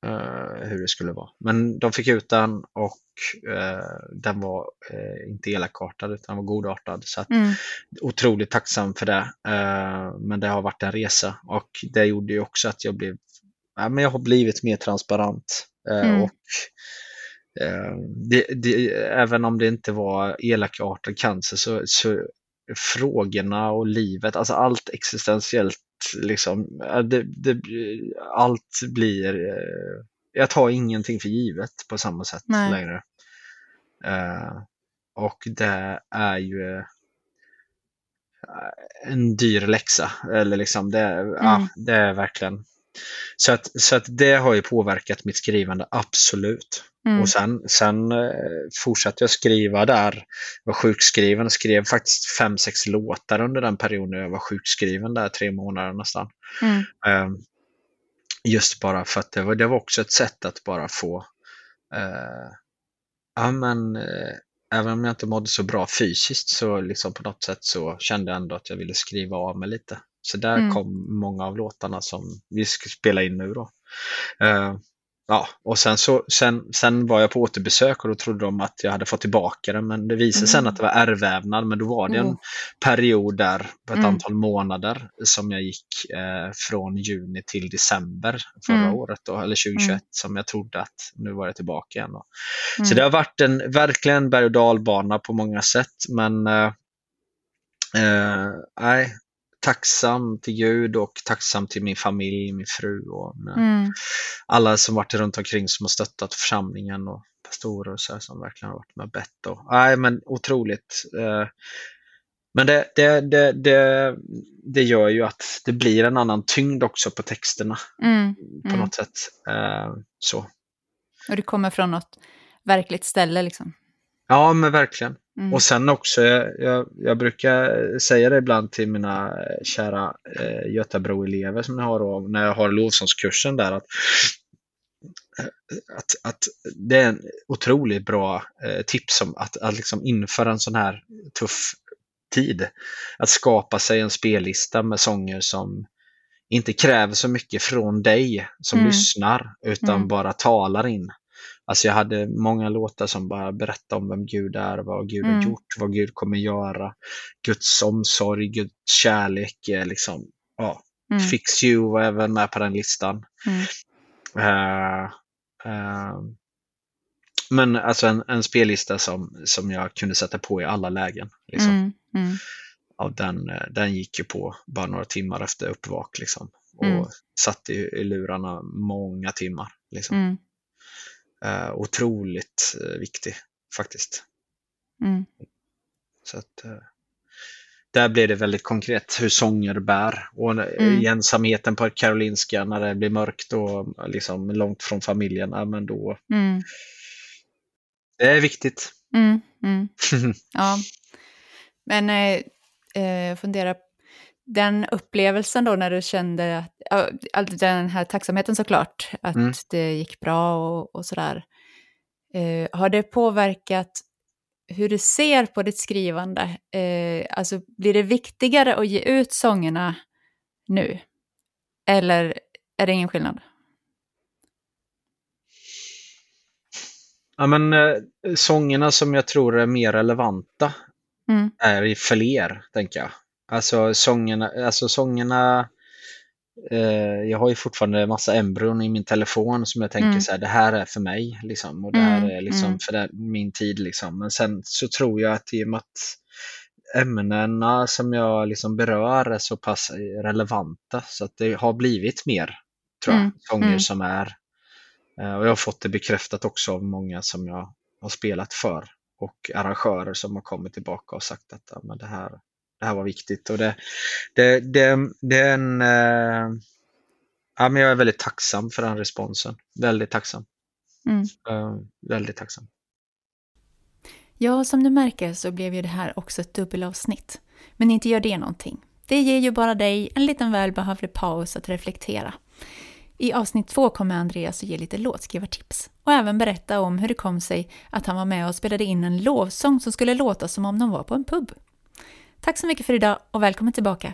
eh, hur det skulle vara. Men de fick ut den och den var inte elakartad utan var godartad. Så mm, otroligt tacksam för det. Men det har varit en resa och det gjorde ju också att jag blev, ja, men jag har blivit mer transparent. Eh, Mm. och eh, det, det, även om det inte var elakartad cancer så, så frågorna och livet, alltså allt existentiellt, liksom, ja, det, det, allt blir, eh, jag tar ingenting för givet på samma sätt Nej. längre. Eh, och det är ju eh, en dyr läxa. Eller liksom det, ja, Mm. det är verkligen. Så att, så att det har ju påverkat mitt skrivande, absolut. mm, Och sen, sen eh, fortsatte jag skriva där. Jag var sjukskriven och skrev faktiskt fem, sex låtar under den perioden jag var sjukskriven där, tre månader nästan. mm, Eh, just bara för att det var, det var också ett sätt att bara få, eh, ja men, eh, även om jag inte mådde så bra fysiskt så liksom på något sätt så kände jag ändå att jag ville skriva av mig lite. Så där Mm. kom många av låtarna som vi ska spela in nu då. Eh, ja, och sen, så, sen, sen var jag på återbesök och då trodde de att jag hade fått tillbaka den. Men det visade sig mm. sen att det var ärrvävnad. Men då var det en oh. period där på ett mm. antal månader som jag gick eh, från juni till december förra mm. året, då, eller 2021, mm. som jag trodde att nu var jag tillbaka igen. Så mm. det har varit en verkligen berg och dalbana på många sätt. Men eh, eh, nej, tacksam till Gud och tacksam till min familj, min fru och mm. alla som varit runt omkring som har stöttat församlingen och pastorer och så här, som verkligen har varit med bett. Och, nej, men otroligt. Eh, men det, det, det, det, det gör ju att det blir en annan tyngd också på texterna mm. på mm. något sätt. Eh, så. Och det kommer från något verkligt ställe liksom? Ja, men verkligen. Mm. Och sen också, jag, jag, brukar säga det ibland till mina kära eh, Götabro-elever som jag har då, när jag har lovsångskursen där att, att, att det är en otroligt bra eh, tips om att, att liksom inför en sån här tuff tid. Att skapa sig en spellista med sånger som inte kräver så mycket från dig som mm. lyssnar utan mm. bara talar in. Alltså jag hade många låtar som bara berättade om vem Gud är, vad Gud mm. har gjort, vad Gud kommer göra. Guds omsorg, Guds kärlek, liksom, ja. Mm. Fix You var även med på den listan. Mm. Uh, uh, men alltså en, en spellista som, som jag kunde sätta på i alla lägen. Liksom. Mm. Mm. Ja, den, den gick ju på bara några timmar efter uppvak. Liksom. Och mm. satt i, i lurarna många timmar. Liksom. Eh, otroligt eh, viktig faktiskt. Mm. Så att, eh, där blir det väldigt konkret hur sånger bär. Och mm. ensamheten på Karolinska när det blir mörkt och liksom långt från familjen, ja, men då... Mm. Det är viktigt. Mm, mm. ja. Men eh, eh fundera den upplevelsen då när du kände, att, den här tacksamheten såklart, att mm. det gick bra och, och sådär. Eh, har det påverkat hur du ser på ditt skrivande? Eh, alltså blir det viktigare att ge ut sångerna nu? Eller är det ingen skillnad? Ja, men eh, sångerna som jag tror är mer relevanta mm. är fler, tänker jag. Alltså sångerna, alltså sångerna eh, jag har ju fortfarande massa embryon i min telefon som jag tänker mm. så här, det här är för mig liksom och det här mm. är liksom mm. för det, min tid liksom. Men sen så tror jag att i och med att ämnena som jag liksom berör är så pass relevanta så att det har blivit mer, tror jag, mm. sånger mm. som är. Eh, och jag har fått det bekräftat också av många som jag har spelat för och arrangörer som har kommit tillbaka och sagt att ja, men det här det här var viktigt. Och det, det, det, det är en, eh, ja, men jag är väldigt tacksam för den responsen. Väldigt tacksam. Mm. Uh, väldigt tacksam. Ja, som du märker så blev ju det här också ett dubbelavsnitt. Men inte gör det någonting. Det ger ju bara dig en liten välbehövlig paus att reflektera. I avsnitt två kommer Andreas att ge lite låtskrivartips och även berätta om hur det kom sig att han var med och spelade in en lovsång som skulle låta som om de var på en pub. Tack så mycket för idag och välkommen tillbaka.